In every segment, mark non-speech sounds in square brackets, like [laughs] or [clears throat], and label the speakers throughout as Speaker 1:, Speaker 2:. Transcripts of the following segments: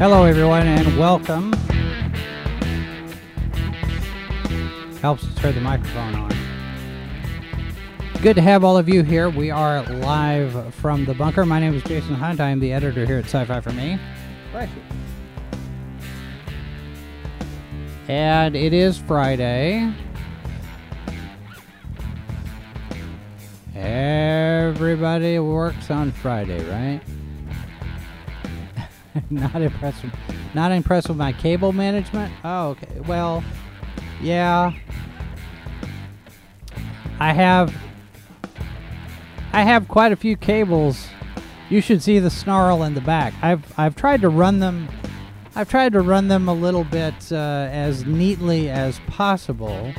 Speaker 1: Hello, everyone, and welcome. Helps to turn the microphone on. Good to have all of you here. We are live from the bunker. My name is Jason Hunt. I am the editor here at Sci Fi for Me. And it is Friday. Everybody works on Friday, right? [laughs] not impressed. With, not impressed with my cable management. Oh, okay. Well, yeah. I have. I have quite a few cables. You should see the snarl in the back. I've I've tried to run them. I've tried to run them a little bit uh, as neatly as possible,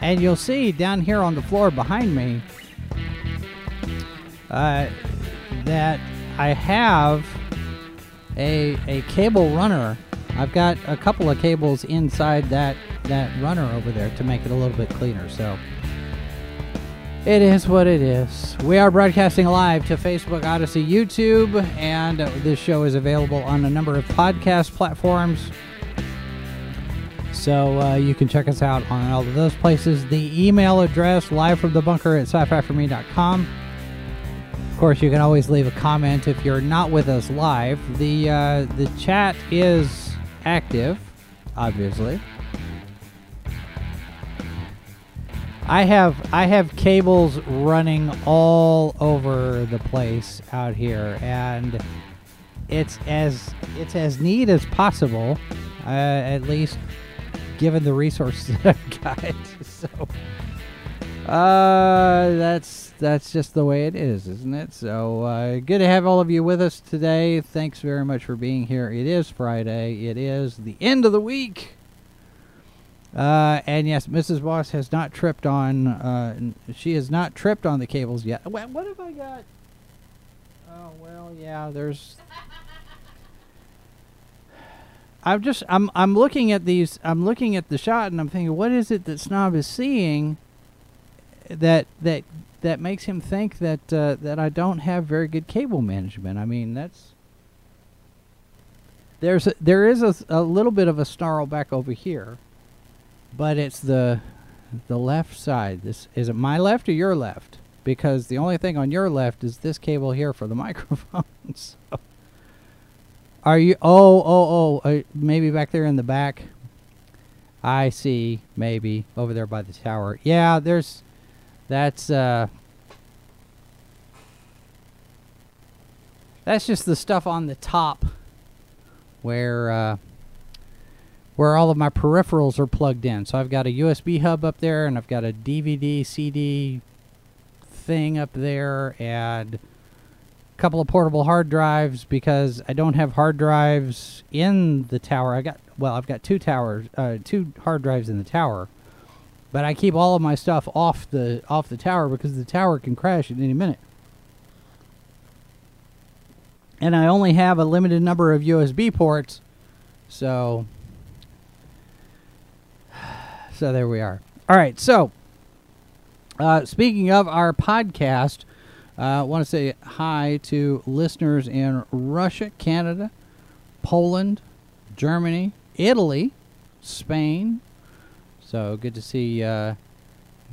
Speaker 1: and you'll see down here on the floor behind me uh, that I have a a cable runner. I've got a couple of cables inside that that runner over there to make it a little bit cleaner. So it is what it is. We are broadcasting live to Facebook, Odysee, YouTube, and this show is available on a number of podcast platforms. So uh, you can check us out on all of those places. The email address, live from the bunker at sci-fi4me.com. Of course, you can always leave a comment if you're not with us live. The uh, the chat is active, obviously. I have I have cables running all over the place out here, and it's as it's as neat as possible, uh, at least given the resources [laughs] that I've got. [laughs] So uh, that's that's just the way it is, isn't it? So uh, good to have all of you with us today. Thanks very much for being here. It is Friday. It is the end of the week. Uh, and yes, Mrs. Boss has not tripped on. Uh, she has not tripped on the cables yet. What, what have I got? Oh well, yeah. There's. [sighs] I'm just. I'm. I'm looking at these. I'm looking at the shot, and I'm thinking, what is it that Snob is seeing? That that that makes him think that uh, that I don't have very good cable management. I mean, that's there's a, there is a, a little bit of a snarl back over here, but it's the the left side. This is it my left or your left? Because the only thing on your left is this cable here for the [laughs] microphone. so. Are you? Oh, oh, oh. Uh, maybe back there in the back. I see. Maybe over there by the tower. Yeah, there's that's uh That's just the stuff on the top where uh where all of my peripherals are plugged in. So I've got a USB hub up there and I've got a DVD CD thing up there and a couple of portable hard drives because I don't have hard drives in the tower. I got well, I've got two towers, uh, two hard drives in the tower, but I keep all of my stuff off the off the tower because the tower can crash at any minute. And I only have a limited number of USB ports, so [sighs] so there we are. All right, so uh, speaking of our podcast, uh, I want to say hi to listeners in Russia, Canada, Poland, Germany, Italy, Spain, so good to see, uh,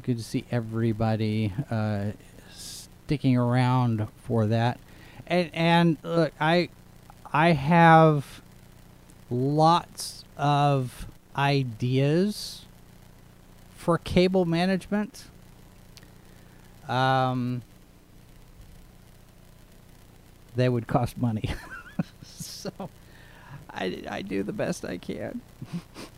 Speaker 1: good to see everybody uh, sticking around for that. And and look, I I have lots of ideas for cable management. Um, they would cost money, [laughs] so I I do the best I can. [laughs]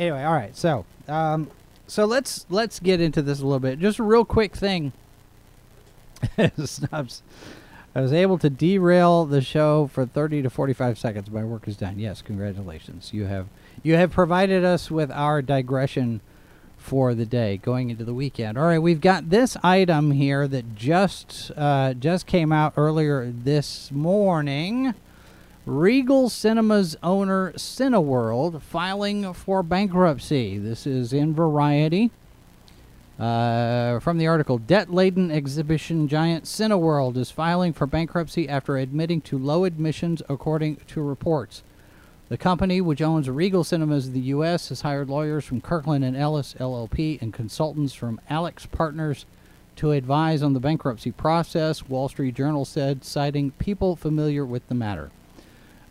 Speaker 1: anyway, all right. So, um, so let's let's get into this a little bit. Just a real quick thing. [laughs] Snubs. I was able to derail the show for 30 to 45 seconds. My work is done. Yes, congratulations. You have you have provided us with our digression for the day going into the weekend. All right, we've got this item here that just uh, just came out earlier this morning. Regal Cinemas owner Cineworld filing for bankruptcy. This is in Variety. Uh, from the article, debt-laden exhibition giant Cineworld is filing for bankruptcy after admitting to low admissions, according to reports. The company, which owns Regal Cinemas in the U.S., has hired lawyers from Kirkland and Ellis LLP and consultants from AlixPartners to advise on the bankruptcy process. Wall Street Journal said, citing people familiar with the matter.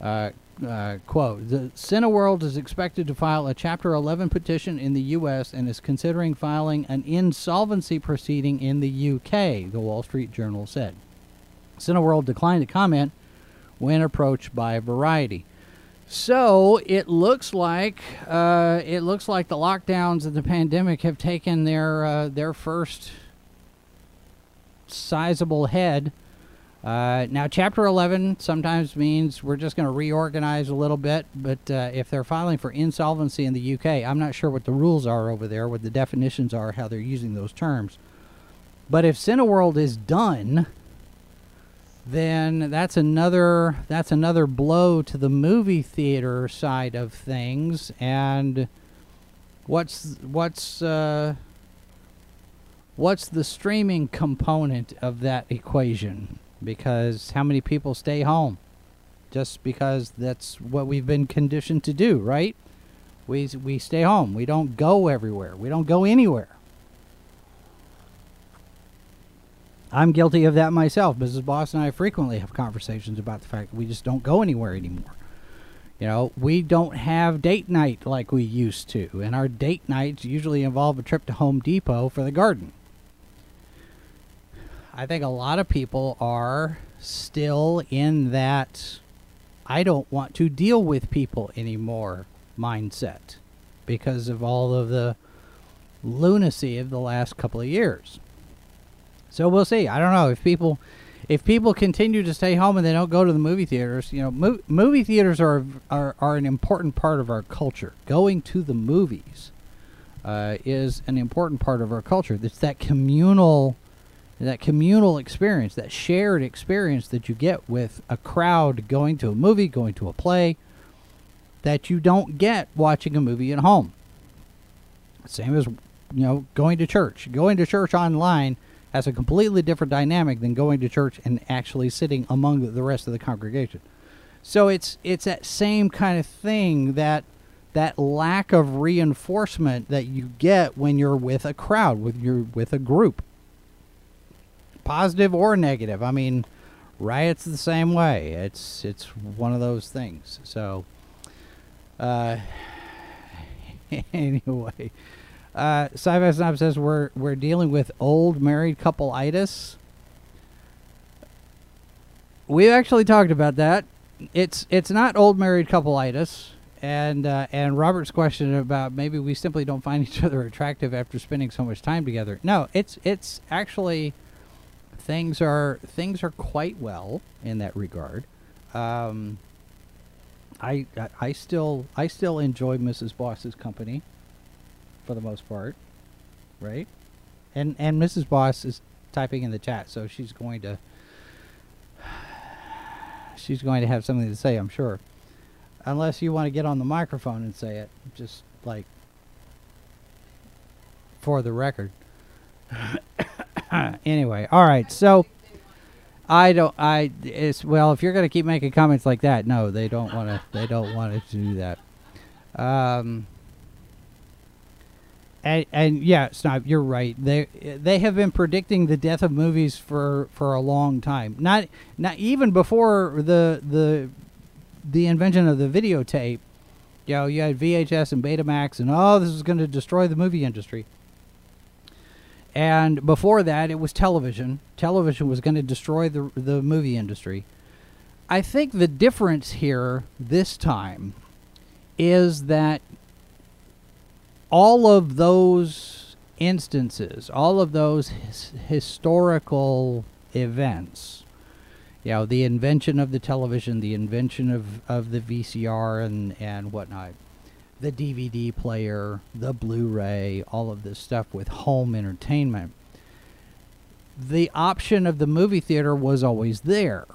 Speaker 1: Uh, uh, quote: The Cineworld is expected to file a Chapter 11 petition in the U.S. and is considering filing an insolvency proceeding in the U.K. The Wall Street Journal said. Cineworld declined to comment when approached by Variety. So it looks like uh, it looks like the lockdowns of the pandemic have taken their uh, their first sizable head. Uh, now, Chapter 11 sometimes means we're just going to reorganize a little bit, but uh, if they're filing for insolvency in the UK, I'm not sure what the rules are over there, what the definitions are, how they're using those terms. But if Cineworld is done, then that's another that's another blow to the movie theater side of things and what's what's uh, what's the streaming component of that equation because how many people stay home just because that's what we've been conditioned to do right we we stay home we don't go everywhere we don't go anywhere I'm guilty of that myself. Mrs. Boss and I frequently have conversations about the fact that we just don't go anywhere anymore. You know, we don't have date night like we used to, and our date nights usually involve a trip to Home Depot for the garden. I think a lot of people are still in that I don't want to deal with people anymore mindset because of all of the lunacy of the last couple of years. So we'll see. I don't know if people if people continue to stay home and they don't go to the movie theaters. You know, mo- movie theaters are, are are an important part of our culture. Going to the movies uh, is an important part of our culture. It's that communal that communal experience, that shared experience that you get with a crowd going to a movie, going to a play, that you don't get watching a movie at home. Same as you know going to church. Going to church online has a completely different dynamic than going to church and actually sitting among the rest of the congregation. So it's it's that same kind of thing that that lack of reinforcement that you get when you're with a crowd, with you're with a group. Positive or negative. I mean, riot's the same way. It's it's one of those things. So uh [laughs] anyway, uh, Sci-Fi Snob says we're we're dealing with old married couple itis. We've actually talked about that. It's it's not old married couple itis, and uh, and Robert's question about maybe we simply don't find each other attractive after spending so much time together. No, it's it's actually things are things are quite well in that regard. Um, I, I I still I still enjoy Mrs. Boss's company for the most part, right? And and Mrs. Boss is typing in the chat, so she's going to she's going to have something to say, I'm sure. Unless you want to get on the microphone and say it, just like for the record. Anyway, all right. So I don't I it's well, if you're to keep making comments like that, no, they don't want to they don't want to do that. Um and, and yeah, Snob, you're right. They they have been predicting the death of movies for, for a long time. Not not even before the the the invention of the videotape. You know, you had VHS and Betamax, and oh, this is going to destroy the movie industry. And before that, it was television. Television was going to destroy the the movie industry. I think the difference here this time is that all of those instances, all of those his historical events, you know, the invention of the television, the invention of, of the VCR and, and whatnot, the DVD player, the Blu ray, all of this stuff with home entertainment. The option of the movie theater was always there.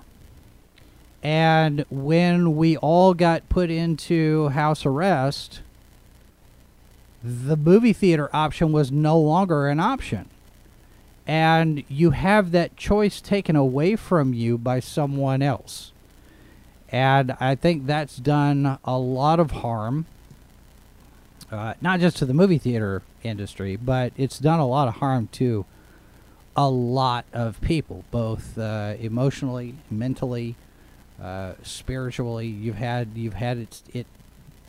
Speaker 1: And when we all got put into house arrest, the movie theater option was no longer an option. And you have that choice taken away from you by someone else. And I think that's done a lot of harm, uh, not just to the movie theater industry, but it's done a lot of harm to a lot of people, both uh, emotionally, mentally, uh, spiritually. You've had you've had it, it.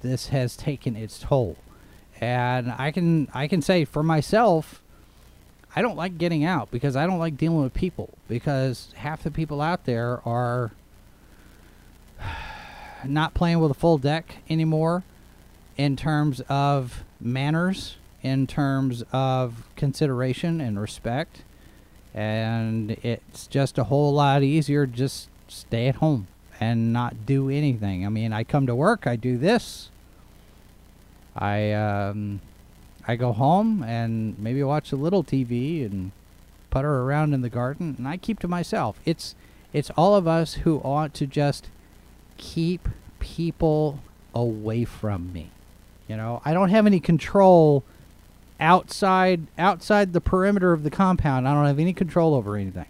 Speaker 1: This has taken its toll, and I can I can say for myself, I don't like getting out because I don't like dealing with people because half the people out there are [sighs] not playing with a full deck anymore in terms of manners, in terms of consideration and respect. And it's just a whole lot easier just stay at home and not do anything. I mean, I come to work, I do this. I um, I go home and maybe watch a little TV and putter around in the garden, and I keep to myself. It's it's all of us who ought to just keep people away from me. You know, I don't have any control outside outside the perimeter of the compound. I don't have any control over anything.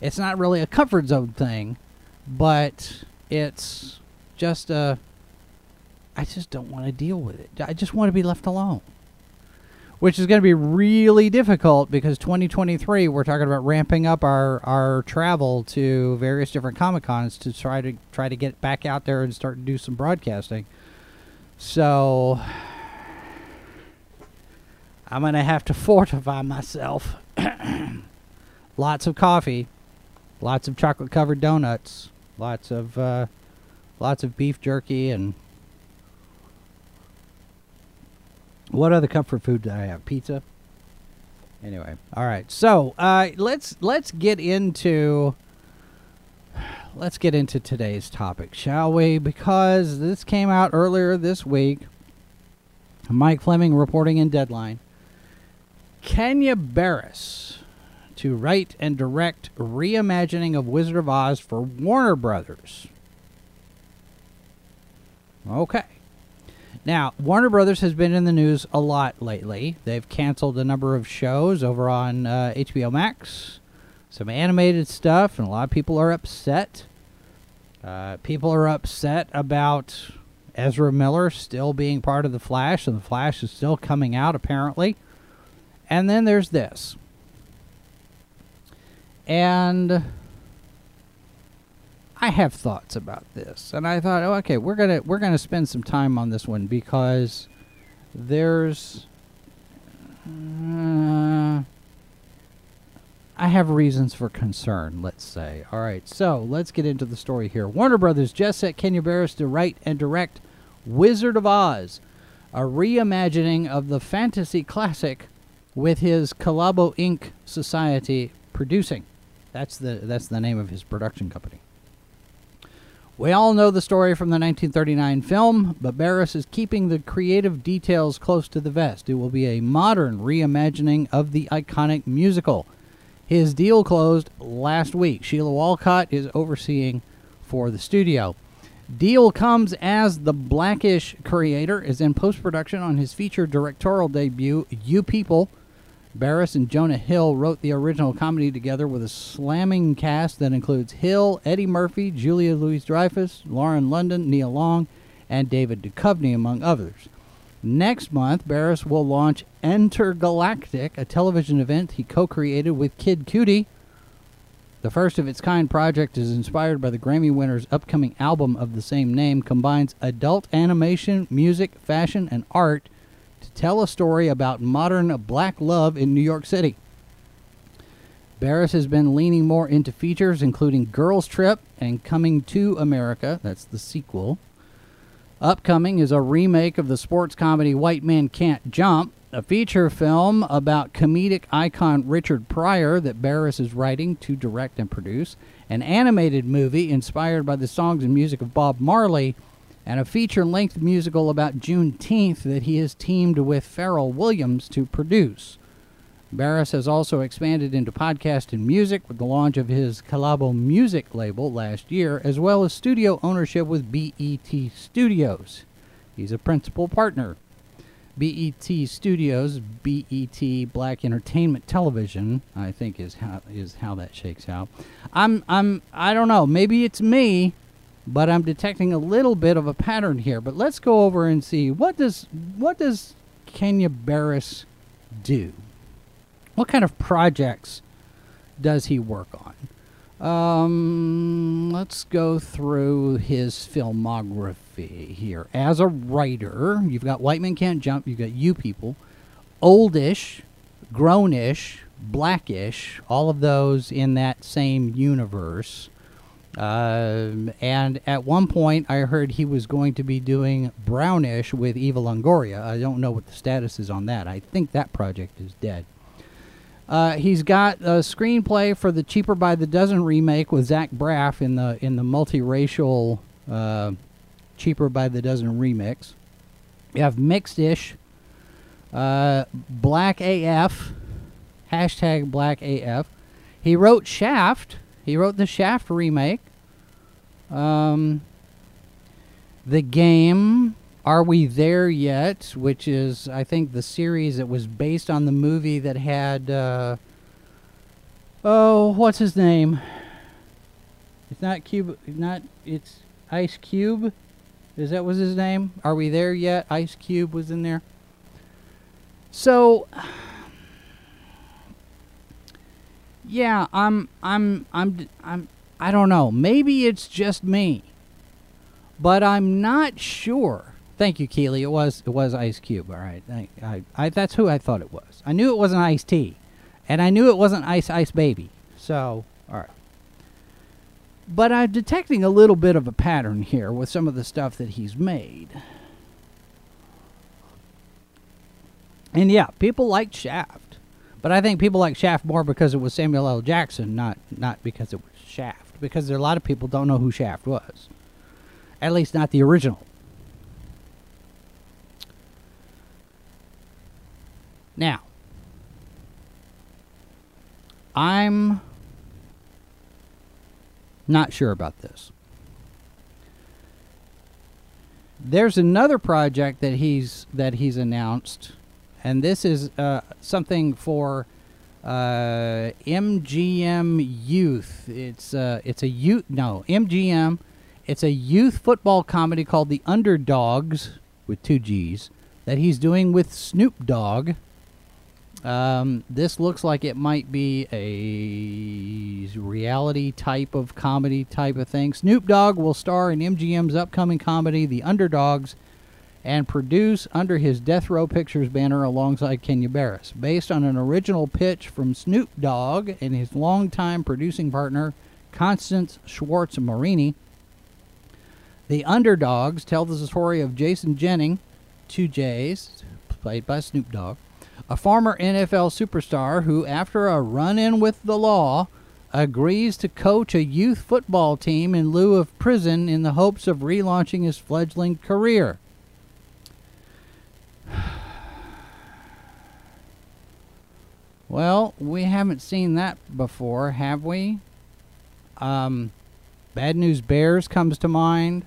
Speaker 1: It's not really a comfort zone thing, but it's just a I just don't want to deal with it. I just want to be left alone. Which is going to be really difficult because 2023 we're talking about ramping up our, our travel to various different Comic Cons to try to try to get back out there and start to do some broadcasting. So I'm going to have to [laughs] fortify myself. [clears throat] lots of coffee, lots of chocolate covered donuts, lots of uh, lots of beef jerky and what other comfort food do I have? Pizza. Anyway, all right. So uh, let's let's get into let's get into today's topic, shall we? Because this came out earlier this week. Mike Fleming reporting in Deadline. Kenya Barris to write and direct reimagining of Wizard of Oz for Warner Brothers. Okay. Now, Warner Brothers has been in the news a lot lately. They've canceled a number of shows over on uh, HBO Max, some animated stuff, and a lot of people are upset. Uh, people are upset about Ezra Miller still being part of The Flash, and The Flash is still coming out, apparently. And then there's this. And I have thoughts about this, and I thought, oh, okay, we're gonna we're gonna spend some time on this one because there's. Uh, I have reasons for concern, let's say. All right, so let's get into the story here. Warner Brothers just set Kenya Barris to write and direct Wizard of Oz, a reimagining of the fantasy classic with his Khalabo Ink Society producing. That's the that's the name of his production company. We all know the story from the 1939 film, but Barris is keeping the creative details close to the vest. It will be a modern reimagining of the iconic musical. His deal closed last week. Sheila Walcott is overseeing for the studio. Deal comes as the Blackish creator is in post production on his feature directorial debut, You People, Barris and Jonah Hill wrote the original comedy together with a slamming cast that includes Hill, Eddie Murphy, Julia Louis-Dreyfus, Lauren London, Nia Long, and David Duchovny, among others. Next month, Barris will launch Entergalactic, a television event he co-created with Kid Cudi. The first of its kind project is inspired by the Grammy winner's upcoming album of the same name, combines adult animation, music, fashion, and art to tell a story about modern black love in New York City. Barris has been leaning more into features, including Girls Trip and Coming to America. That's the sequel. Upcoming is a remake of the sports comedy White Men Can't Jump. a feature film about comedic icon Richard Pryor that Barris is writing to direct and produce, an animated movie inspired by the songs and music of Bob Marley, and a feature length musical about Juneteenth that he has teamed with Pharrell Williams to produce. Barris has also expanded into podcast and music with the launch of his Khalabo Music label last year, as well as studio ownership with BET Studios. He's a principal partner. BET Studios, BET Black Entertainment Television, I think is how is how that shakes out. I'm I'm I don't know, maybe it's me, but I'm detecting a little bit of a pattern here. But let's go over and see what does what does Kenya Barris do? What kind of projects does he work on? Um, let's go through his filmography here. As a writer, you've got White Men Can't Jump, you've got You People, Oldish, Grownish, Blackish, all of those in that same universe. Um, and at one point, I heard he was going to be doing Brownish with Eva Longoria. I don't know what the status is on that. I think that project is dead. Uh, he's got a screenplay for the Cheaper by the Dozen remake with Zach Braff in the in the multiracial uh, Cheaper by the Dozen remix. You have Mixed-ish, uh, Black AF, hashtag Black AF. He wrote Shaft. He wrote the Shaft remake. Um, the game are We There Yet? Which is, I think, the series that was based on the movie that had, uh, oh, what's his name? It's not Cube, not, it's Ice Cube. Is that was his name? Are we there yet? Ice Cube was in there. So, yeah, I'm, I'm, I'm, I'm, I don't know. Maybe it's just me, but I'm not sure Thank you, Keely. It was it was Ice Cube. All right, I, I, I, that's who I thought it was. I knew it wasn't Ice T, and I knew it wasn't Ice Ice Baby. So, all right. But I'm detecting a little bit of a pattern here with some of the stuff that he's made. And yeah, people like Shaft, but I think people like Shaft more because it was Samuel L. Jackson, not not because it was Shaft. Because there are a lot of people don't know who Shaft was, at least not the original. Now, I'm not sure about this. There's another project that he's that he's announced, and this is uh, something for uh, MGM Youth. It's uh, it's a youth no MGM. It's a youth football comedy called The Underdogs with two G's that he's doing with Snoop Dogg um, this looks like it might be a reality type of comedy type of thing. Snoop Dogg will star in MGM's upcoming comedy, The Underdogs, and produce under his Death Row Pictures banner alongside Kenya Barris. Based on an original pitch from Snoop Dogg and his longtime producing partner, Constance Schwartz Morini, The Underdogs tell the story of Jason Jennings, two J's, played by Snoop Dogg a former NFL superstar who, after a run in with the law, agrees to coach a youth football team in lieu of prison in the hopes of relaunching his fledgling career. [sighs] Well, we haven't seen that before, have we? Um, Bad News Bears comes to mind.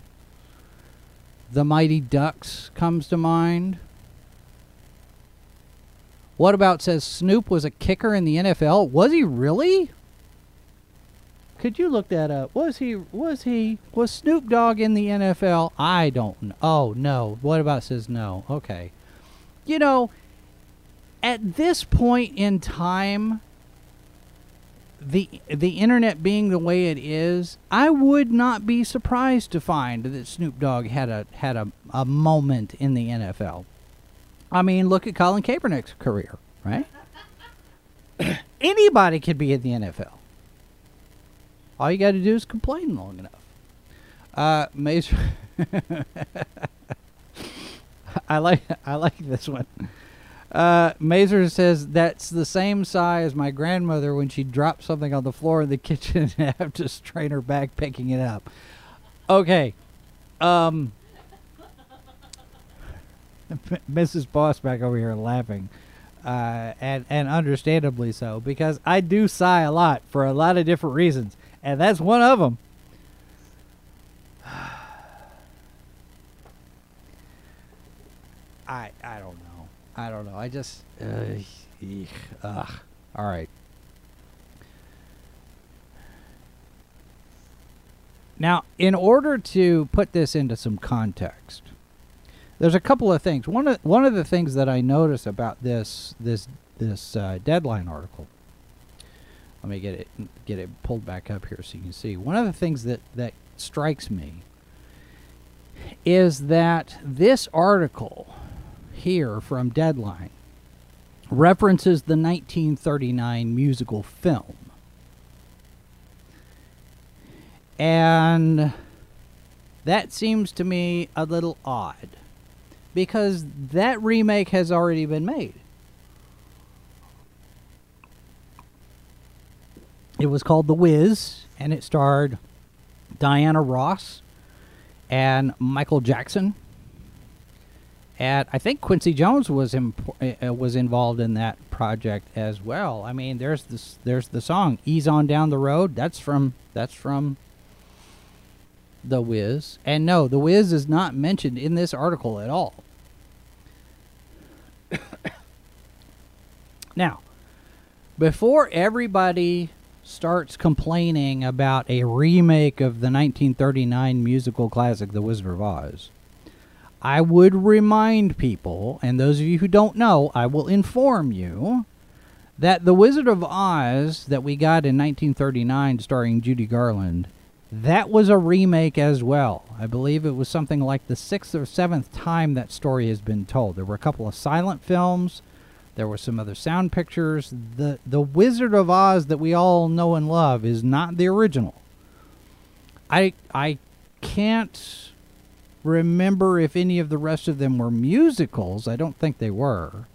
Speaker 1: The Mighty Ducks comes to mind. What about says Snoop was a kicker in the NFL? Was he really? Could you look that up? Was he was he was Snoop Dogg in the NFL? I don't know. Oh no. What about says no? Okay. You know, at this point in time the the internet being the way it is, I would not be surprised to find that Snoop Dogg had a had a, a moment in the NFL. I mean, look at Colin Kaepernick's career, right? [coughs] Anybody could be in the NFL. All you got to do is complain long enough. Uh, Mazer, [laughs] I like I like this one. Uh, Mazer says that's the same sigh as my grandmother when she dropped something on the floor in the [laughs] kitchen and have to strain her back picking it up. Okay. Um, [laughs] Mrs. Boss back over here laughing. Uh, and, and understandably so, because I do sigh a lot for a lot of different reasons. And that's one of them. [sighs] I I don't know. I don't know. I just uh, ugh. All right. Now, in order to put this into some context, there's a couple of things. One of one of the things that I notice about this this this uh, deadline article. Let me get it get it pulled back up here so you can see. One of the things that that strikes me is that this article here from Deadline references the 1939 musical film. And that seems to me a little odd because that remake has already been made. It was called The Wiz and it starred Diana Ross and Michael Jackson and I think Quincy Jones was imp- uh, was involved in that project as well. I mean, there's this there's the song "Ease on Down the Road." That's from that's from The Wiz. And no, The Wiz is not mentioned in this article at all. [coughs] now, before everybody starts complaining about a remake of the 1939 musical classic The Wizard of Oz, I would remind people, and those of you who don't know, I will inform you that The Wizard of Oz that we got in 1939 starring Judy Garland, that was a remake as well. I believe it was something like the sixth or seventh time that story has been told. There were a couple of silent films. There were some other sound pictures. The The Wizard of Oz that we all know and love is not the original. I I can't remember if any of the rest of them were musicals. I don't think they were.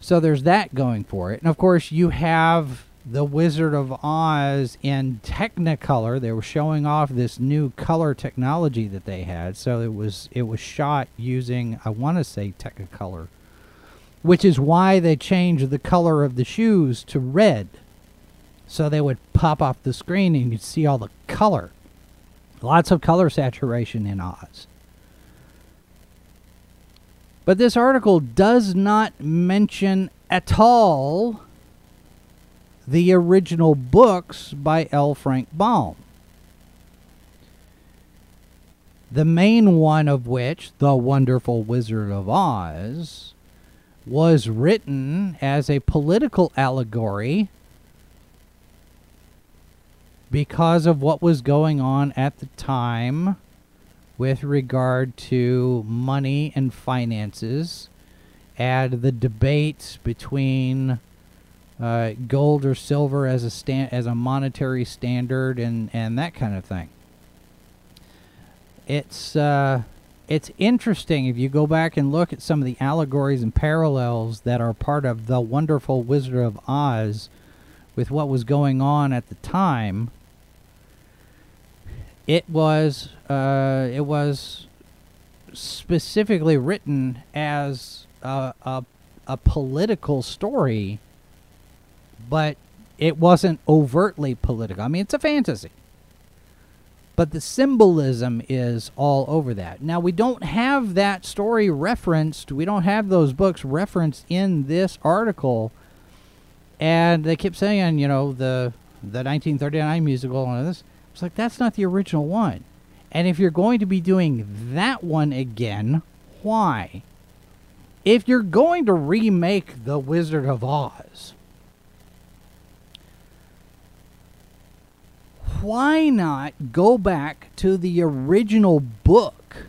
Speaker 1: So there's that going for it. And of course, you have The Wizard of Oz in Technicolor. They were showing off this new color technology that they had. So it was it was shot using I want to say Technicolor, which is why they changed the color of the shoes to red. So they would pop off the screen and you'd see all the color. Lots of color saturation in Oz. But this article does not mention at all the original books by L. Frank Baum. The main one of which, The Wonderful Wizard of Oz, was written as a political allegory because of what was going on at the time with regard to money and finances and the debate between uh, gold or silver as a stand as a monetary standard and and that kind of thing. It's uh, it's interesting if you go back and look at some of the allegories and parallels that are part of the wonderful Wizard of Oz with what was going on at the time it was uh, it was specifically written as a, a, a political story, but it wasn't overtly political. I mean, it's a fantasy. But the symbolism is all over that. Now, we don't have that story referenced. We don't have those books referenced in this article. And they kept saying, you know, the the 1939 musical and this. It's like that's not the original one. And if you're going to be doing that one again, why? If you're going to remake The Wizard of Oz, why not go back to the original book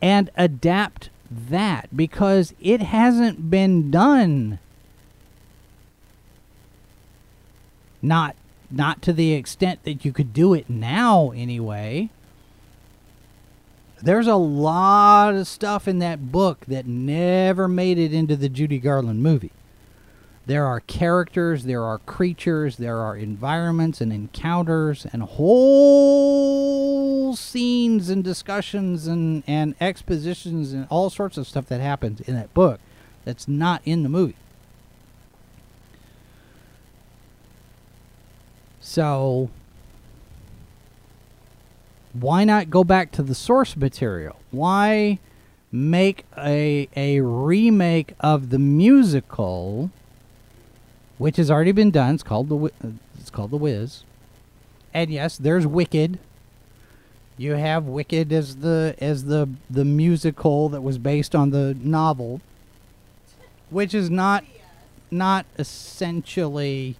Speaker 1: and adapt that? Because it hasn't been done. Not not to the extent that you could do it now, anyway. There's a lot of stuff in that book that never made it into the Judy Garland movie. There are characters, there are creatures, there are environments and encounters and whole scenes and discussions and, and expositions and all sorts of stuff that happens in that book that's not in the movie. So why not go back to the source material? Why make a a remake of the musical, which has already been done? It's called the uh, it's called the Wiz, and yes, there's Wicked. You have Wicked as the as the the musical that was based on the novel, which is not not essentially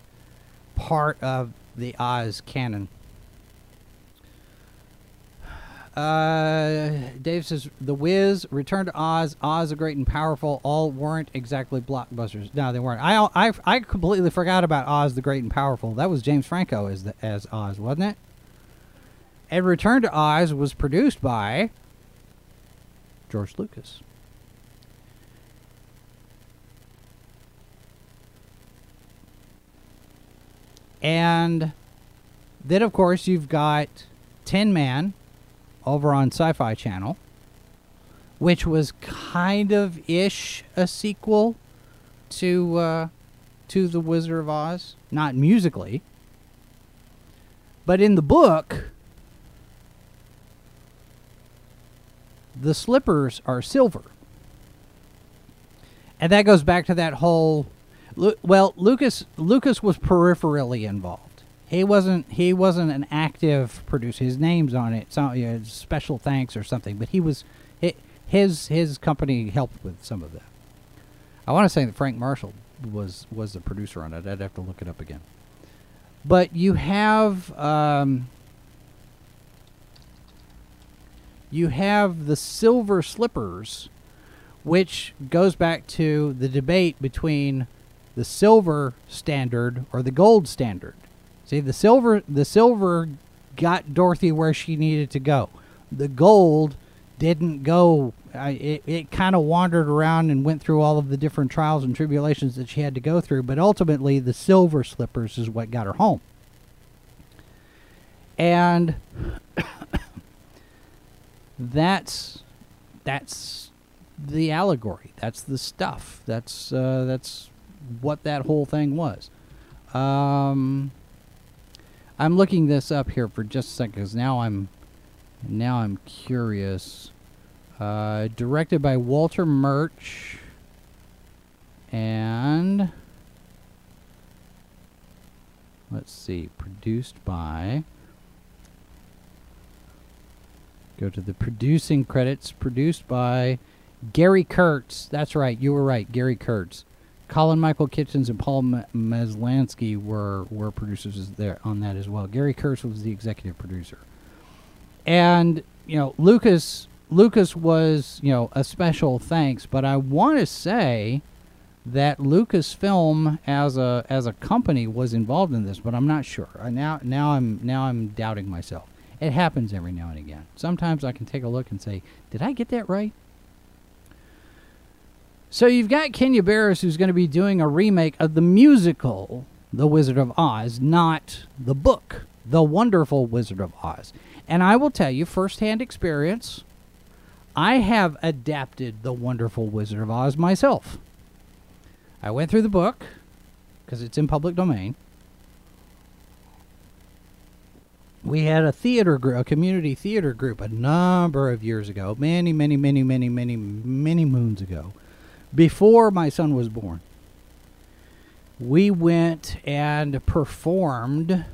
Speaker 1: part of the Oz canon. Uh, Dave says The Wiz, Return to Oz, Oz the Great and Powerful, all weren't exactly blockbusters. No, they weren't. I I, I completely forgot about Oz the Great and Powerful. That was James Franco as the, as Oz, wasn't it? And Return to Oz was produced by George Lucas. And then, of course, you've got Tin Man over on Sci Fi Channel, which was kind of ish a sequel to, uh, to The Wizard of Oz. Not musically, but in the book, the slippers are silver. And that goes back to that whole well, Lucas Lucas was peripherally involved. He wasn't he wasn't an active producer. His name's on it. So special thanks or something. But he was hi- his his company helped with some of that. I want to say that Frank Marshall was was the producer on it. I'd have to look it up again. But you have um, you have the silver slippers, which goes back to the debate between the silver standard or the gold standard. See, the silver the silver got Dorothy where she needed to go. The gold didn't go. I, it it kind of wandered around and went through all of the different trials and tribulations that she had to go through. But ultimately, the silver slippers is what got her home. And [coughs] that's that's the allegory. That's the stuff. That's uh, that's what that whole thing was. Um, I'm looking this up here for just a second because now I'm now I'm curious. Uh, directed by Walter Murch and let's see, produced by. Go to the producing credits. Produced by Gary Kurtz. That's right. You were right. Gary Kurtz. Colin Michael Kitchens and Paul Maslansky were were producers there on that as well. Gary Kurtz was the executive producer, and you know Lucas Lucas was you know a special thanks. But I want to say that Lucasfilm as a as a company was involved in this, but I'm not sure. I now now I'm now I'm doubting myself. It happens every now and again. Sometimes I can take a look and say, "Did I get that right?" So you've got Kenya Barris who's going to be doing a remake of the musical The Wizard of Oz, not the book, The Wonderful Wizard of Oz. And I will tell you, firsthand experience, I have adapted The Wonderful Wizard of Oz myself. I went through the book because it's in public domain. We had a theater group, a community theater group, a number of years ago, many, many, many, many, many, many moons ago, before my son was born. We went and performed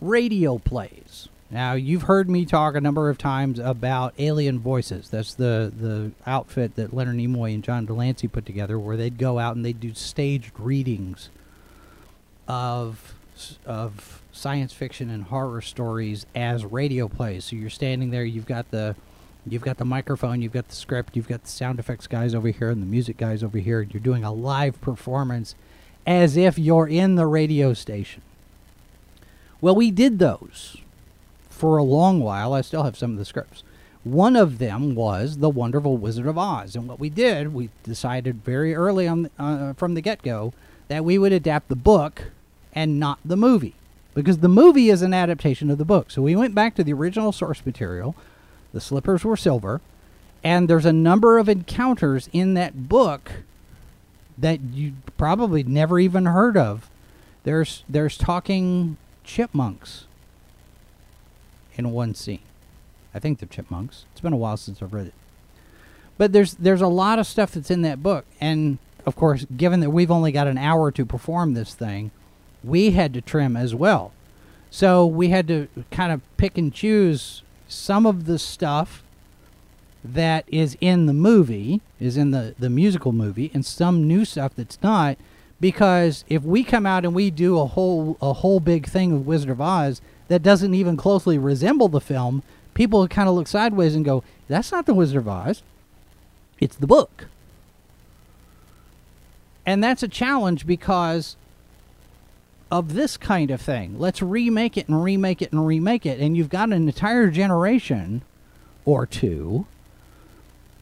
Speaker 1: radio plays. Now, you've heard me talk a number of times about Alien Voices. That's the, the outfit that Leonard Nimoy and John de Lancie put together, where they'd go out and they'd do staged readings of of science fiction and horror stories as radio plays. So you're standing there, you've got the you've got the microphone, you've got the script, you've got the sound effects guys over here and the music guys over here, and you're doing a live performance as if you're in the radio station. Well, we did those for a long while. I still have some of the scripts. One of them was The Wonderful Wizard of Oz. And what we did, we decided very early on uh, from the get go that we would adapt the book and not the movie. Because the movie is an adaptation of the book. So we went back to the original source material. The slippers were silver. And there's a number of encounters in that book that you probably never even heard of. There's there's talking chipmunks in one scene. I think they're chipmunks. It's been a while since I've read it. But there's there's a lot of stuff that's in that book, and of course, given that we've only got an hour to perform this thing, we had to trim as well. So we had to kind of pick and choose some of the stuff that is in the movie, is in the, the musical movie, and some new stuff that's not. Because if we come out and we do a whole a whole big thing with Wizard of Oz that doesn't even closely resemble the film, people kind of look sideways and go, "That's not the Wizard of Oz. It's the book." And that's a challenge because of this kind of thing. Let's remake it and remake it and remake it. And you've got an entire generation or two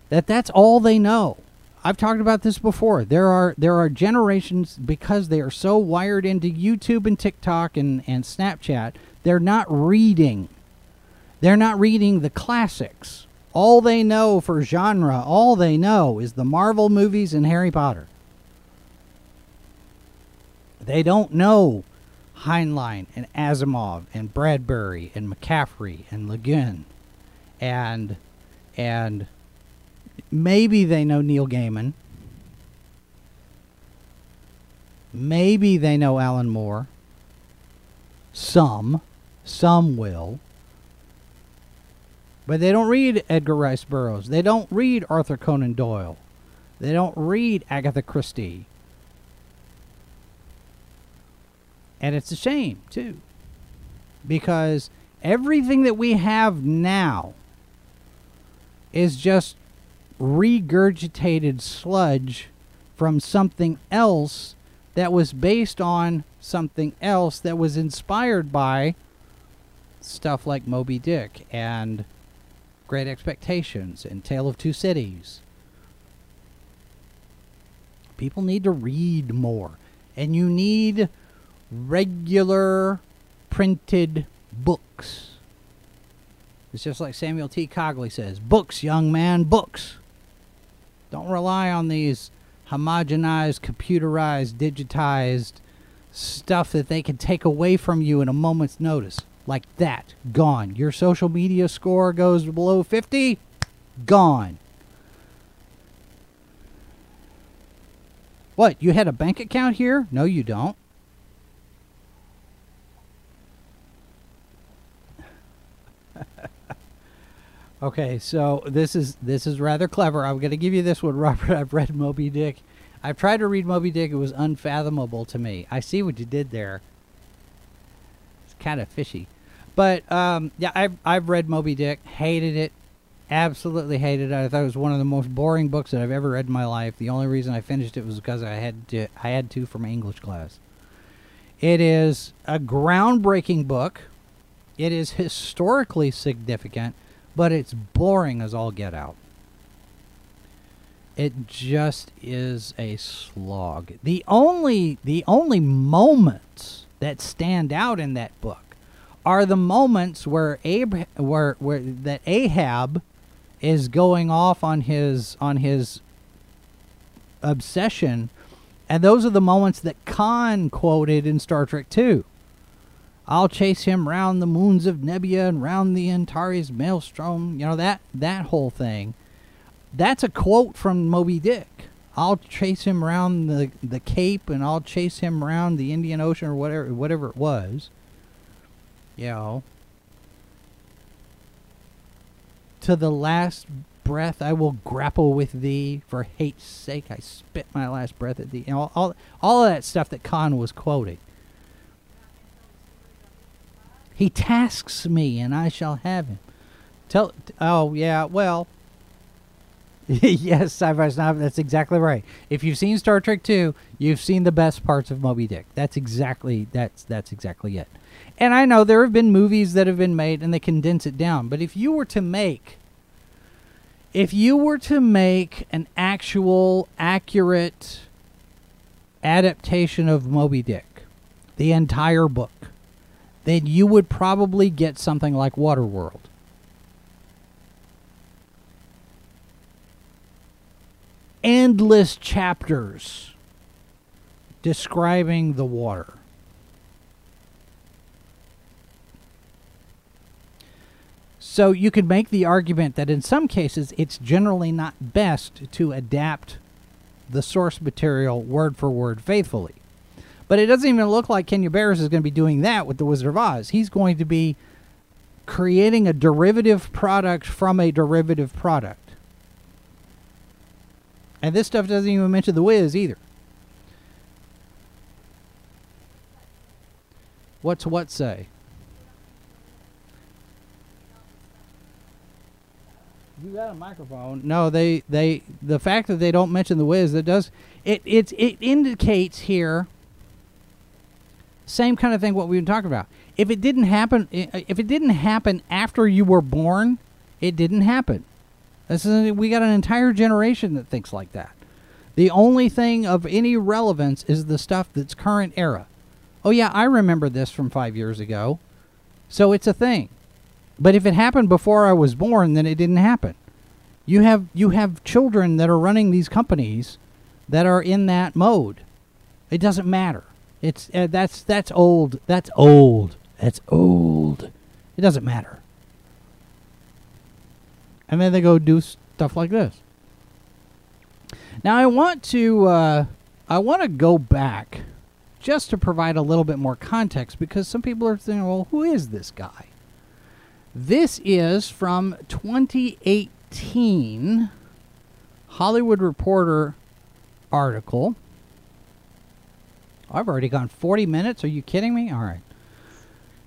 Speaker 1: that that's all they know. I've talked about this before. There are there are generations because they are so wired into YouTube and TikTok and, and Snapchat, they're not reading. They're not reading the classics. All they know for genre, all they know is the Marvel movies and Harry Potter. They don't know Heinlein and Asimov and Bradbury and McCaffrey and Le Guin and and maybe they know Neil Gaiman. Maybe they know Alan Moore. Some, some will. But they don't read Edgar Rice Burroughs. They don't read Arthur Conan Doyle. They don't read Agatha Christie. And it's a shame, too. Because everything that we have now is just regurgitated sludge from something else that was based on something else that was inspired by stuff like Moby Dick and Great Expectations and Tale of Two Cities. People need to read more. And you need regular printed books. It's just like Samuel T. Cogley says books, young man, books. Don't rely on these homogenized, computerized, digitized stuff that they can take away from you in a moment's notice. Like that. Gone. Your social media score goes below 50. Gone. What? You had a bank account here? No, you don't. Okay, so this is this is rather clever. I'm going to give you this one, [laughs] Robert. I've read Moby Dick. I've tried to read Moby Dick. It was unfathomable to me. I see what you did there. It's kind of fishy, but um, yeah, I've I've read Moby Dick. Hated it. Absolutely hated it. I thought it was one of the most boring books that I've ever read in my life. The only reason I finished it was because I had to. I had to my English class. It is a groundbreaking book. It is historically significant but it's boring as all get out. It just is a slog. The only the only moments that stand out in that book are the moments where Ab- where where that Ahab is going off on his on his obsession and those are the moments that Khan quoted in Star Trek 2. I'll chase him round the moons of Nibia and round the Antares maelstrom. You know that that whole thing. That's a quote from Moby Dick. I'll chase him round the the Cape and I'll chase him round the Indian Ocean or whatever whatever it was. You know. To the last breath I will grapple with thee. For hate's sake I spit my last breath at thee. You know, all all of that stuff that Khan was quoting. He tasks me, and I shall have him. Tell. Oh yeah. Well. [laughs] yes, sci-fi snob. That's exactly right. If you've seen Star Trek two, you've seen the best parts of Moby Dick. That's exactly that's that's exactly it. And I know there have been movies that have been made and they condense it down. But if you were to make If you were to make an actual, accurate adaptation of Moby Dick, the entire book, then you would probably get something like Waterworld. Endless chapters describing the water. So you could make the argument that in some cases it's generally not best to adapt the source material word for word faithfully. But it doesn't even look like Kenya Barris is going to be doing that with The Wizard of Oz. He's going to be creating a derivative product from a derivative product. And this stuff doesn't even mention The Wiz either. What's what say? You got a microphone. No, they they the fact that they don't mention the Wiz that does it it it indicates here same kind of thing what we've been talking about. If it didn't happen if it didn't happen after you were born, it didn't happen. This is we got an entire generation that thinks like that. The only thing of any relevance is the stuff that's current era. Oh yeah, I remember this from 5 years ago. So it's a thing. But if it happened before I was born, then it didn't happen. You have you have children that are running these companies that are in that mode. It doesn't matter. It's uh, that's that's old. That's old. That's old. It doesn't matter. And then they go do stuff like this. Now I want to uh, I want to go back just to provide a little bit more context because some people are thinking, well, who is this guy? This is from 2018 Hollywood Reporter article. I've already gone 40 minutes. Are you kidding me? All right.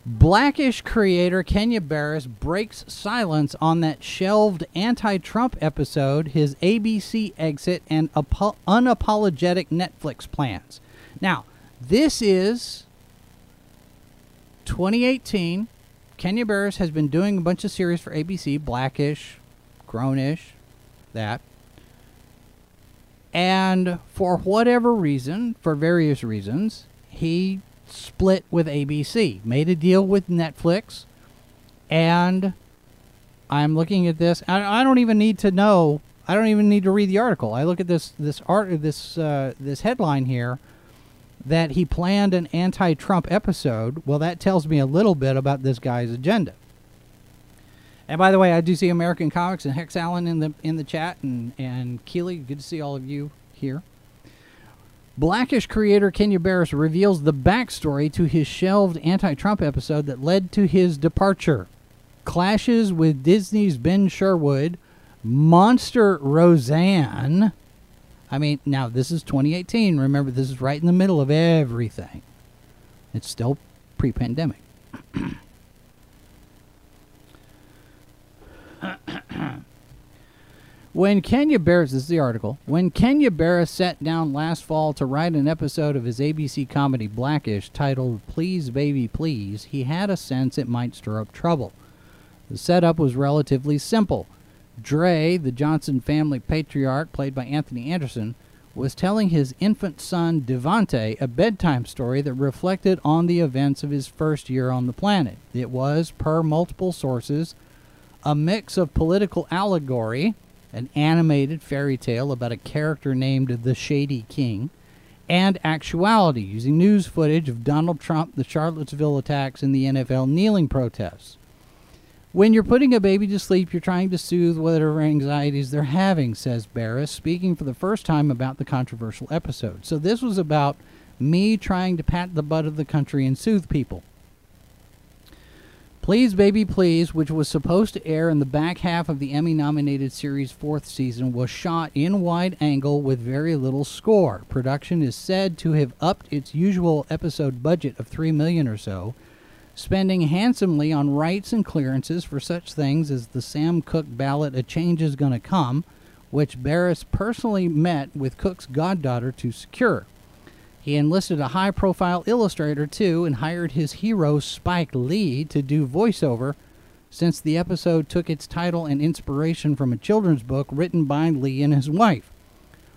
Speaker 1: Blackish creator Kenya Barris breaks silence on that shelved anti Trump episode, his ABC exit, and apo- unapologetic Netflix plans. Now, this is 2018. Kenya Barris has been doing a bunch of series for ABC, Blackish, Grownish, that. And for whatever reason, for various reasons, he split with ABC, made a deal with Netflix, and I'm looking at this. I, don't even need to know. I don't even need to read the article. I look at this this art this uh, this headline here that he planned an anti-Trump episode. Well, that tells me a little bit about this guy's agenda. And by the way, I do see American Comics and Hex Allen in the in the chat, and and Keeley. Good to see all of you here. Blackish creator Kenya Barris reveals the backstory to his shelved anti-Trump episode that led to his departure. Clashes with Disney's Ben Sherwood, Monster Roseanne. I mean, now this is 2018. Remember, this is right in the middle of everything. It's still pre-pandemic. [clears throat] when Kenya Barris, this is the article, when Kenya Barris sat down last fall to write an episode of his ABC comedy Blackish titled Please Baby Please, he had a sense it might stir up trouble. The setup was relatively simple. Dre, the Johnson family patriarch, played by Anthony Anderson, was telling his infant son Devante a bedtime story that reflected on the events of his first year on the planet. It was, per multiple sources, a mix of political allegory an animated fairy tale about a character named the Shady King, and actuality, using news footage of Donald Trump, the Charlottesville attacks, and the NFL kneeling protests. When you're putting a baby to sleep, you're trying to soothe whatever anxieties they're having, says Barris, speaking for the first time about the controversial episode. So this was about me trying to pat the butt of the country and soothe people. Please Baby Please, which was supposed to air in the back half of the Emmy nominated series' fourth season, was shot in wide angle with very little score. Production is said to have upped its usual episode budget of 3 million or so, spending handsomely on rights and clearances for such things as the Sam Cooke ballad A Change Is Gonna Come, which Barris personally met with Cooke's goddaughter to secure. He enlisted a high profile illustrator too and hired his hero Spike Lee to do voiceover since the episode took its title and inspiration from a children's book written by Lee and his wife.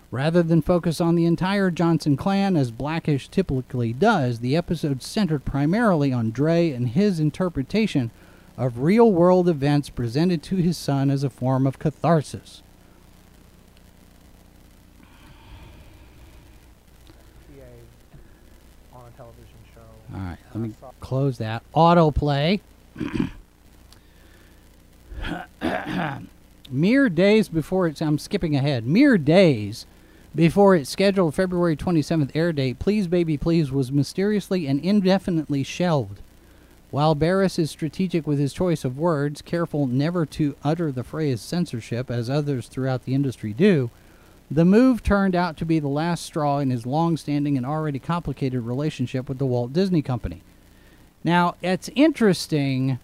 Speaker 1: Rather than focus on the entire Johnson clan as Blackish typically does, the episode centered primarily on Dre and his interpretation of real world events presented to his son as a form of catharsis.
Speaker 2: PA on a television show.
Speaker 1: All right, let uh, me close that. Autoplay. mere days before it's, I'm skipping ahead. Mere days before its scheduled February 27th air date, Please Baby Please was mysteriously and indefinitely shelved. While Barris is strategic with his choice of words, careful never to utter the phrase censorship as others throughout the industry do, the move turned out to be the last straw in his long standing and already complicated relationship with the Walt Disney Company. Now, it's interesting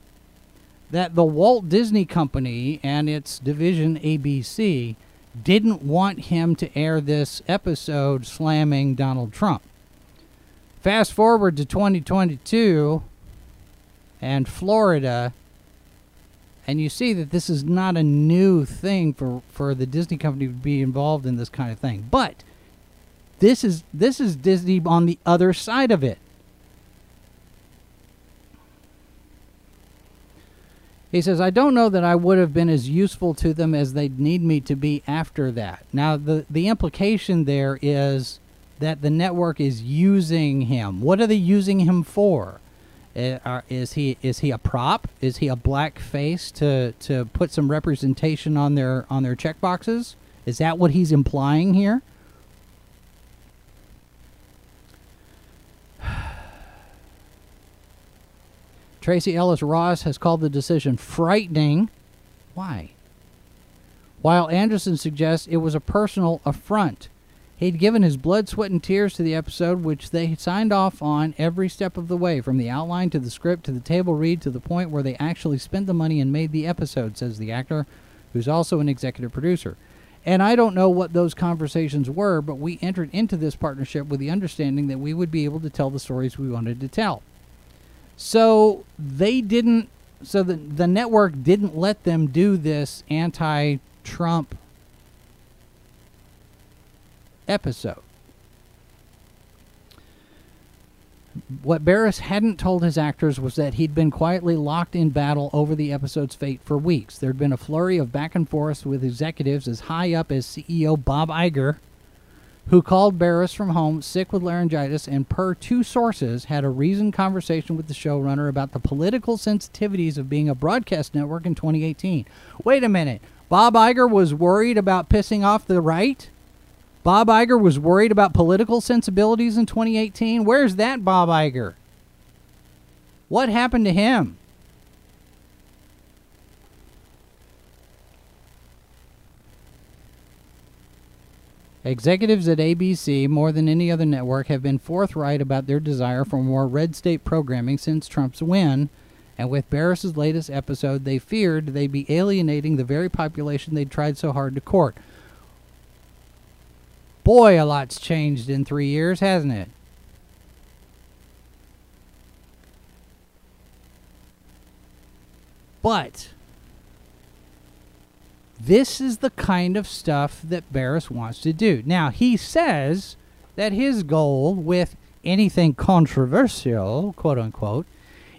Speaker 1: that the Walt Disney Company and its division ABC didn't want him to air this episode slamming Donald Trump. Fast forward to 2022 and Florida, and you see that this is not a new thing for, for the Disney company to be involved in this kind of thing. But this is this is Disney on the other side of it. He says, I don't know that I would have been as useful to them as they'd need me to be after that. Now, the, the implication there is that the network is using him. What are they using him for? Eh, are, is he is he a prop? Is he a black face to, to put some representation on their on their check boxes? Is that what he's implying here? [sighs] Tracee Ellis Ross has called the decision frightening. Why? While Anderson suggests it was a personal affront. He'd given his blood, sweat, and tears to the episode, which they signed off on every step of the way, from the outline to the script to the table read to the point where they actually spent the money and made the episode, says the actor, who's also an executive producer. And I don't know what those conversations were, but we entered into this partnership with the understanding that we would be able to tell the stories we wanted to tell. So they didn't. So the the network didn't let them do this anti-Trump episode. What Barris hadn't told his actors was that he'd been quietly locked in battle over the episode's fate for weeks. There'd been a flurry of back and forth with executives as high up as CEO Bob Iger who called Barris from home sick with laryngitis and, per two sources, had a reasoned conversation with the showrunner about the political sensitivities of being a broadcast network in 2018. Wait a minute. Bob Iger was worried about pissing off the right? Bob Iger was worried about political sensibilities in 2018? Where's that Bob Iger? What happened to him? Executives at ABC, more than any other network, have been forthright about their desire for more red state programming since Trump's win. And with Barris's latest episode, they feared they'd be alienating the very population they'd tried so hard to court. Boy, a lot's changed in three years, hasn't it? But this is the kind of stuff that Barris wants to do. Now, he says that his goal with anything controversial, quote unquote,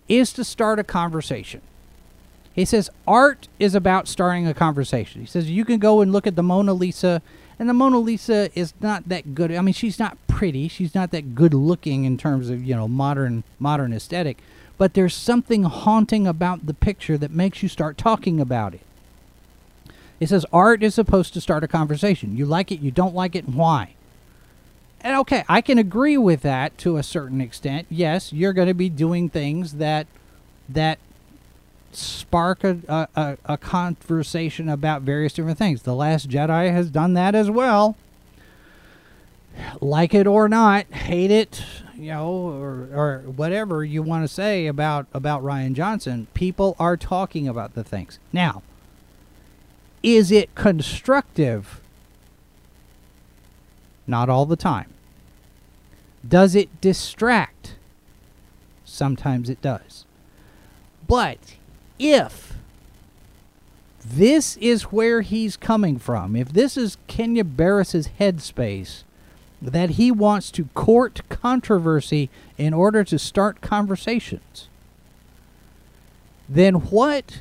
Speaker 1: is to start a conversation. He says art is about starting a conversation. He says you can go and look at the Mona Lisa, and the Mona Lisa is not that good. I mean, she's not pretty. She's not that good looking in terms of you know modern modern aesthetic. But there's something haunting about the picture that makes you start talking about it. It says art is supposed to start a conversation. You like it, you don't like it, why? And okay, I can agree with that to a certain extent. Yes, you're going to be doing things that that spark a, a, a conversation about various different things. The Last Jedi has done that as well. Like it or not, hate it, you know, or, or whatever you want to say about about Rian Johnson, people are talking about the things. Now, is it constructive? Not all the time. Does it distract? Sometimes it does. But if this is where he's coming from. If this is Kenya Barris's headspace, that he wants to court controversy in order to start conversations, then what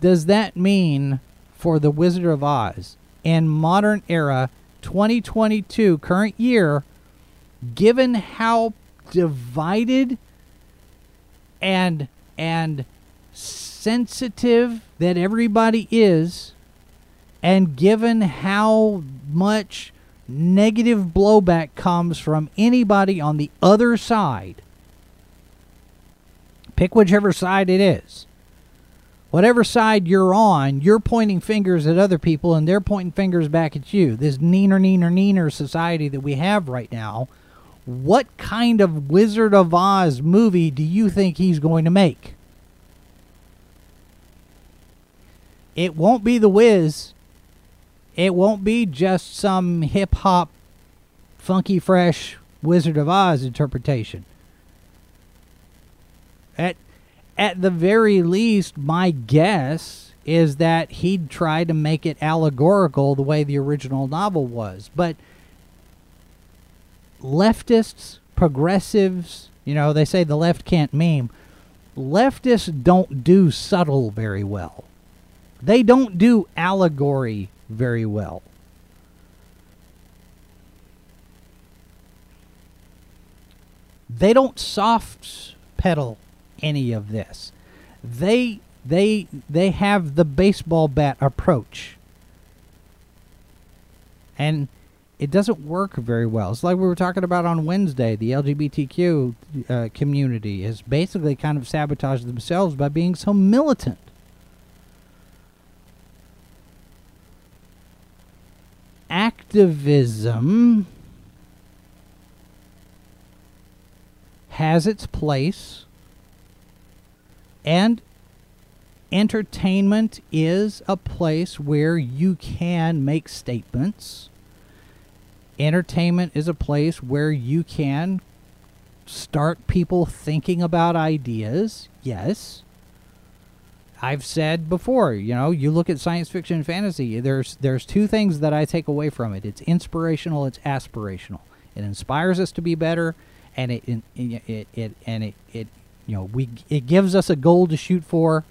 Speaker 1: does that mean for the Wizard of Oz in modern era 2022 current year given how divided and and sensitive that everybody is and given how much negative blowback comes from anybody on the other side pick whichever side it is whatever side you're on you're pointing fingers at other people and they're pointing fingers back at you this neener neener neener society that we have right now what kind of Wizard of Oz movie do you think he's going to make? It won't be The Wiz. It won't be just some hip hop, funky, fresh Wizard of Oz interpretation. At, at the very least, my guess is that he'd try to make it allegorical the way the original novel was. But leftists, progressives, you know, they say the left can't meme. Leftists don't do subtle very well. They don't do allegory very well. They don't soft pedal any of this. They they they have the baseball bat approach. And it doesn't work very well. It's like we were talking about on Wednesday. The LGBTQ uh, community has basically kind of sabotaged themselves by being so militant. Activism has its place, and entertainment is a place where you can make statements entertainment is a place where you can start people thinking about ideas. Yes. I've said before, you know, you look at science fiction and fantasy, there's there's two things that I take away from it. It's inspirational, it's aspirational. It inspires us to be better and it it, it, it and it, it you know, we it gives us a goal to shoot for,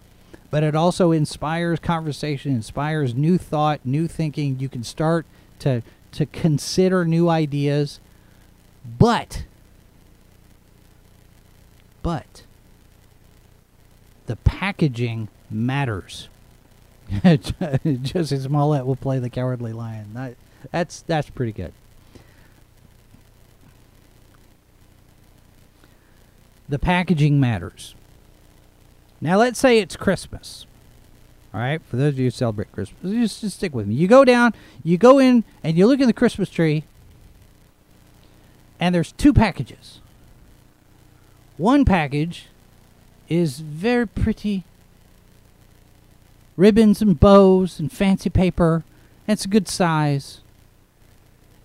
Speaker 1: but it also inspires conversation, inspires new thought, new thinking. You can start to to consider new ideas, but but the packaging matters. [laughs] Jussie Smollett will play the cowardly lion. That, that's that's pretty good. The packaging matters. Now let's say it's Christmas. All right, for those of you who celebrate Christmas, just, just stick with me. You go down, you go in, and you look at the Christmas tree, and there's two packages. One package is very pretty ribbons and bows and fancy paper. And it's a good size.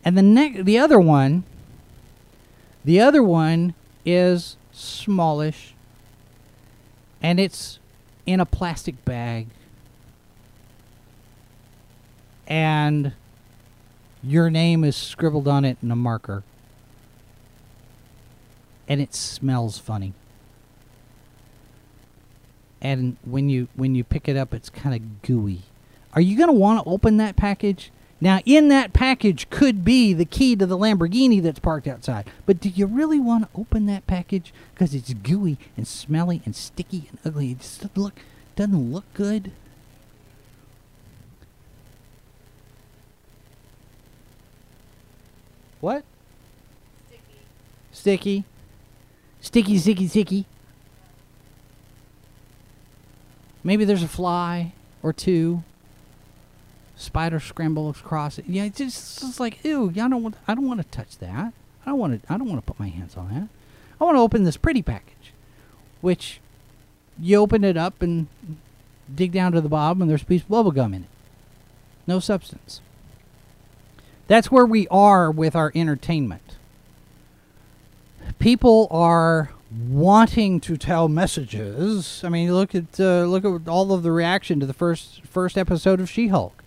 Speaker 1: And the the other one, the other one is smallish, and it's in a plastic bag and your name is scribbled on it in a marker. And it smells funny. And when you when you pick it up it's kind of gooey. Are you going to want to open that package? Now, in that package could be the key to the Lamborghini that's parked outside. But do you really want to open that package because it's gooey and smelly and sticky and ugly? It just doesn't look doesn't look good. What? Sticky. Sticky, sticky, sticky. Maybe there's a fly or two. Spider scramble across it. Yeah, it's just, it's like ew. I don't want. I don't want to touch that. I don't want to. I don't want to put my hands on that. I want to open this pretty package, which you open it up and dig down to the bottom, and there's a piece of bubble gum in it. No substance. That's where we are with our entertainment. People are wanting to tell messages. I mean, look at uh, look at all of the reaction to the first first episode of She-Hulk,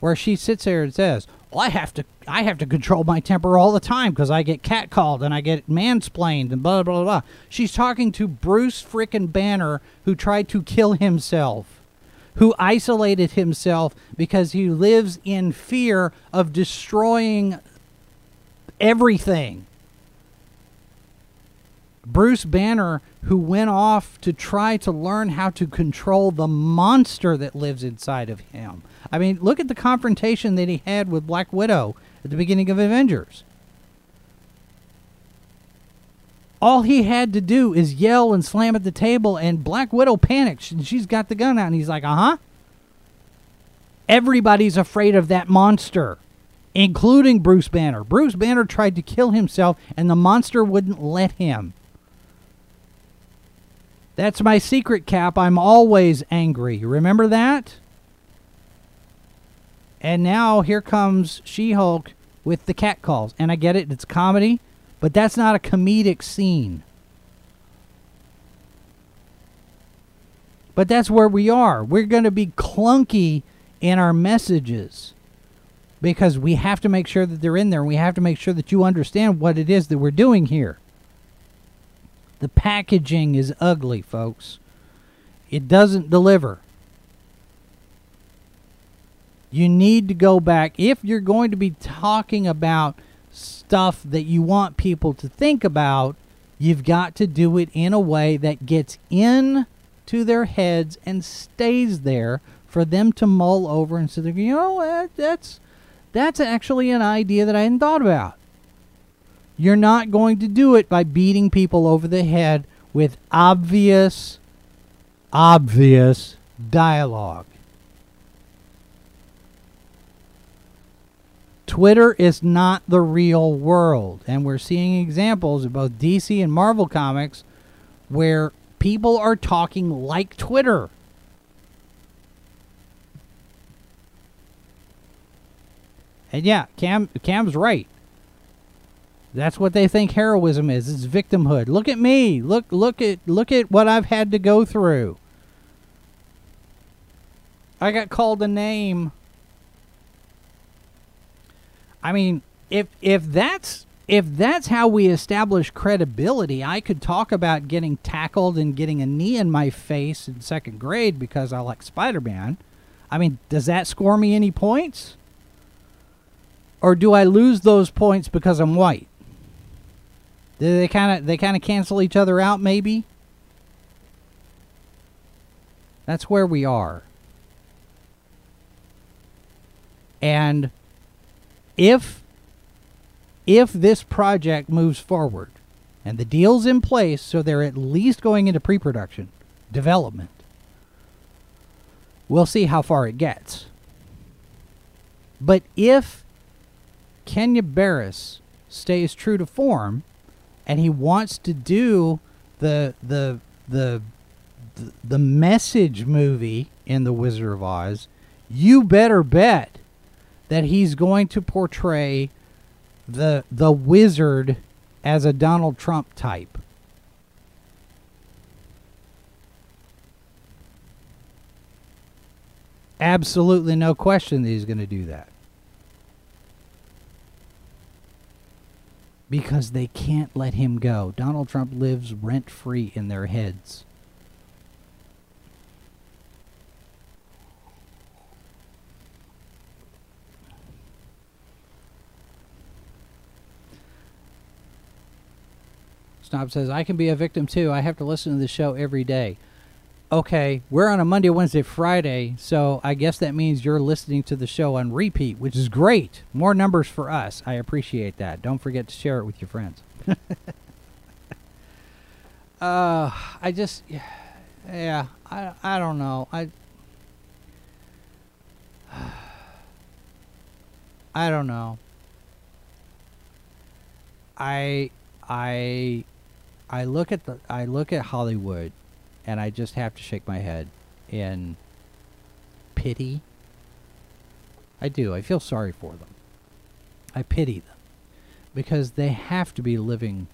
Speaker 1: where she sits there and says, "Well, I have to I have to control my temper all the time because I get catcalled and I get mansplained and blah blah blah." She's talking to Bruce frickin' Banner, who tried to kill himself, who isolated himself because he lives in fear of destroying everything. Bruce Banner, who went off to try to learn how to control the monster that lives inside of him. I mean, look at the confrontation that he had with Black Widow at the beginning of Avengers. All he had to do is yell and slam at the table, and Black Widow panics, and she's got the gun out, and he's like, uh huh. Everybody's afraid of that monster, including Bruce Banner. Bruce Banner tried to kill himself, and the monster wouldn't let him. That's my secret, Cap. I'm always angry. Remember that? And now here comes She Hulk with the cat calls. And I get it, it's comedy, but that's not a comedic scene. But that's where we are. We're going to be clunky in our messages because we have to make sure that they're in there. We have to make sure that you understand what it is that we're doing here. The packaging is ugly, folks. It doesn't deliver. You need to go back. If you're going to be talking about stuff that you want people to think about, you've got to do it in a way that gets in to their heads and stays there for them to mull over and say, you know, that's that's actually an idea that I hadn't thought about. You're not going to do it by beating people over the head with obvious, obvious dialogue. Twitter is not the real world. And we're seeing examples of both DC and Marvel Comics where people are talking like Twitter. And yeah, Cam Cam's right. That's what they think heroism is. It's victimhood. Look at me. Look look at look at what I've had to go through. I got called a name. I mean, if if that's if that's how we establish credibility, I could talk about getting tackled and getting a knee in my face in second grade because I like Spider-Man. I mean, does that score me any points? Or do I lose those points because I'm white? They kind of they kind of cancel each other out maybe? That's where we are. And if if this project moves forward and the deal's in place so they're at least going into pre-production development we'll see how far it gets but if Kenya Barris stays true to form and he wants to do the the the the message movie in the Wizard of Oz, you better bet that he's going to portray the the wizard as a Donald Trump type. Absolutely no question that he's going to do that. Because they can't let him go. Donald Trump lives rent free in their heads. Snob says, I can be a victim too. I have to listen to the show every day okay, we're on a Monday, Wednesday, Friday, so I guess that means you're listening to the show on repeat, which is great. More numbers for us. I appreciate that. Don't forget to share it with your friends. [laughs] uh, I just, yeah, I, I don't know. I, [sighs] I don't know. I, I, I look at the, I look at Hollywood and I just have to shake my head in pity. I do. I feel sorry for them. I pity them because they have to be living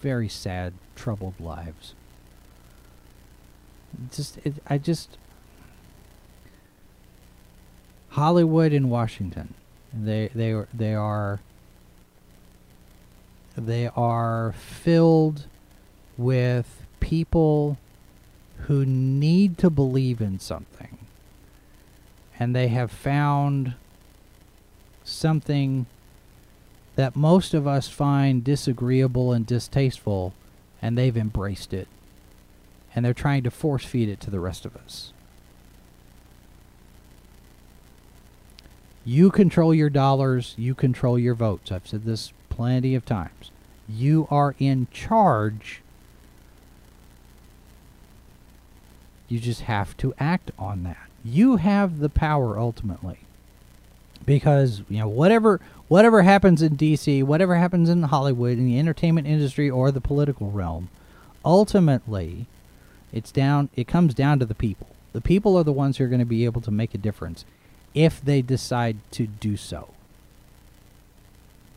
Speaker 1: very sad, troubled lives. Just, it, I just. Hollywood and Washington, they they they are. They are filled with people who need to believe in something, and they have found something that most of us find disagreeable and distasteful, and they've embraced it. And they're trying to force feed it to the rest of us. You control your dollars, you control your votes. I've said this plenty of times. You are in charge. You just have to act on that. You have the power ultimately because you know whatever whatever happens in DC, whatever happens in Hollywood, in the entertainment industry or the political realm, ultimately, it's down. It comes down to the people. The people are the ones who are going to be able to make a difference if they decide to do so.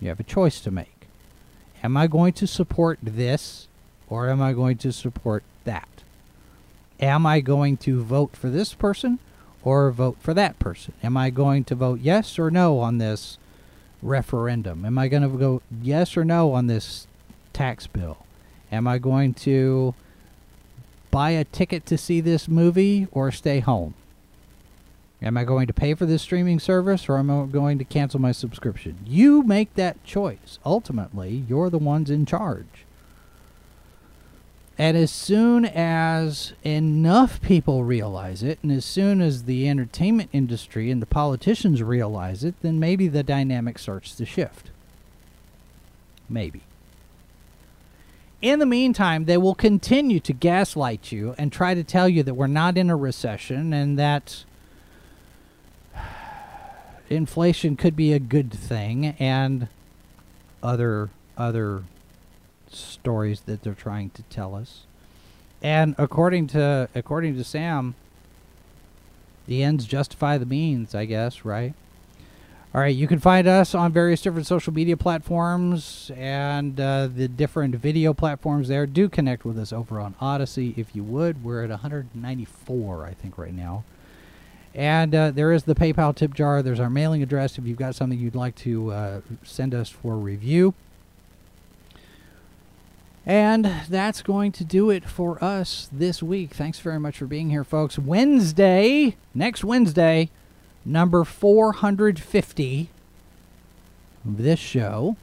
Speaker 1: You have a choice to make. Am I going to support this or am I going to support that? Am I going to vote for this person or vote for that person? Am I going to vote yes or no on this referendum? Am I going to go yes or no on this tax bill? Am I going to buy a ticket to see this movie or stay home? Am I going to pay for this streaming service or am I going to cancel my subscription? You make that choice. Ultimately, you're the ones in charge. And as soon as enough people realize it, and as soon as the entertainment industry and the politicians realize it, then maybe the dynamic starts to shift. Maybe. In the meantime, they will continue to gaslight you and try to tell you that we're not in a recession and that [sighs] inflation could be a good thing and other other stories that they're trying to tell us. And according to according to Sam, the ends justify the means, I guess, right? All right, you can find us on various different social media platforms and uh, the different video platforms there. Do connect with us over on Odysee if you would. We're at 194, I think, right now. And uh, there is the PayPal tip jar. There's our mailing address if you've got something you'd like to uh, send us for review. And that's going to do it for us this week. Thanks very much for being here, folks. Wednesday, next Wednesday, number 450 of this show.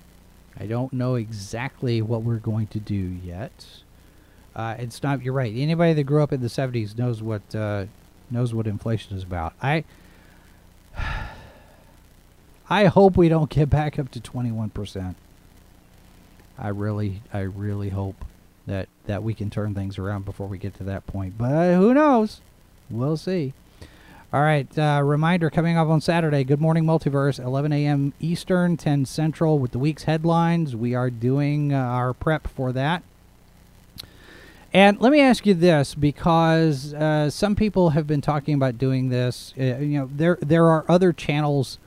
Speaker 1: I don't know exactly what we're going to do yet. Uh, it's not. You're right. Anybody that grew up in the 70s knows what uh, knows what inflation is about. I [sighs] I hope we don't get back up to 21 percent. I really, I really hope that that we can turn things around before we get to that point. But who knows? We'll see. All right. Uh, reminder coming up on Saturday. Good morning, Multiverse. 11 a.m. Eastern, 10 Central, with the week's headlines. We are doing uh, our prep for that. And let me ask you this, because uh, some people have been talking about doing this. Uh, you know, there there are other channels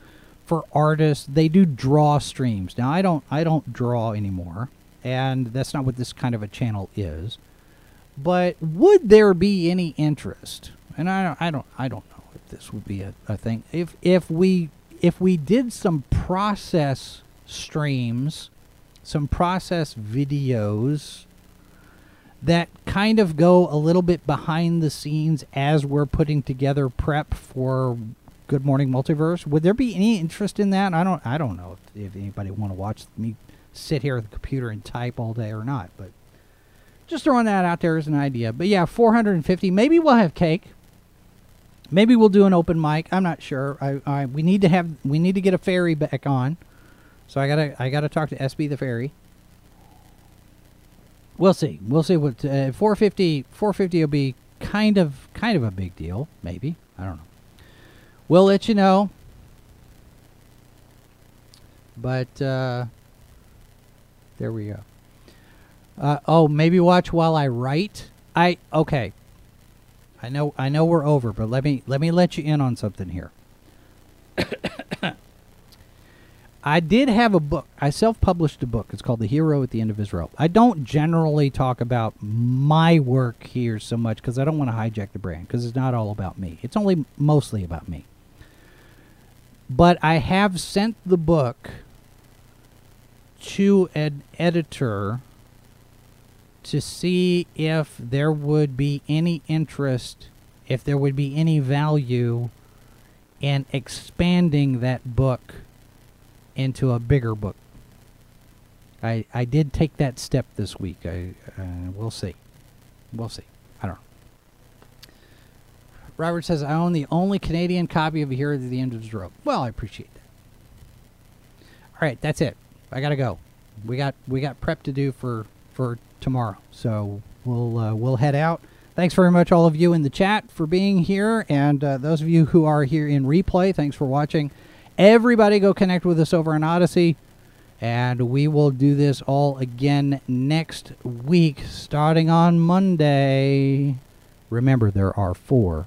Speaker 1: for artists they do draw streams. Now i don't i don't draw anymore and that's not what this kind of a channel is. But would there be any interest? And i don't i don't i don't know if this would be a, a thing. If if we if we did some process streams some process videos that kind of go a little bit behind the scenes as we're putting together prep for Good Morning Multiverse. Would there be any interest in that? I don't. I don't know if, if anybody want to watch me sit here at the computer and type all day or not. But just throwing that out there as an idea. But yeah, 450. Maybe we'll have cake. Maybe we'll do an open mic. I'm not sure. I, I we need to have we need to get a fairy back on. So I gotta I gotta talk to SB the fairy. We'll see. We'll see what uh, 450 450 will be kind of kind of a big deal. Maybe I don't know. We'll let you know. But uh, there we go. Uh, oh, maybe watch while I write. I okay. I know I know we're over, but let me let me let you in on something here. [coughs] I did have a book. I self-published a book. It's called The Hero at the End of His Rope. I don't generally talk about my work here so much because I don't want to hijack the brand because it's not all about me. It's only mostly about me. But I have sent the book to an editor to see if there would be any interest, if there would be any value in expanding that book into a bigger book. I I did take that step this week. I uh, we'll see, we'll see. Robert says I own the only Canadian copy of Here at the End of the Rope. Well, I appreciate that. All right, that's it. I gotta go. We got we got prep to do for for tomorrow, so we'll uh, we'll head out. Thanks very much, all of you in the chat, for being here, and uh, those of you who are here in replay. Thanks for watching. Everybody go connect with us over on Odysee, And we will do this all again next week, starting on Monday. Remember, there are four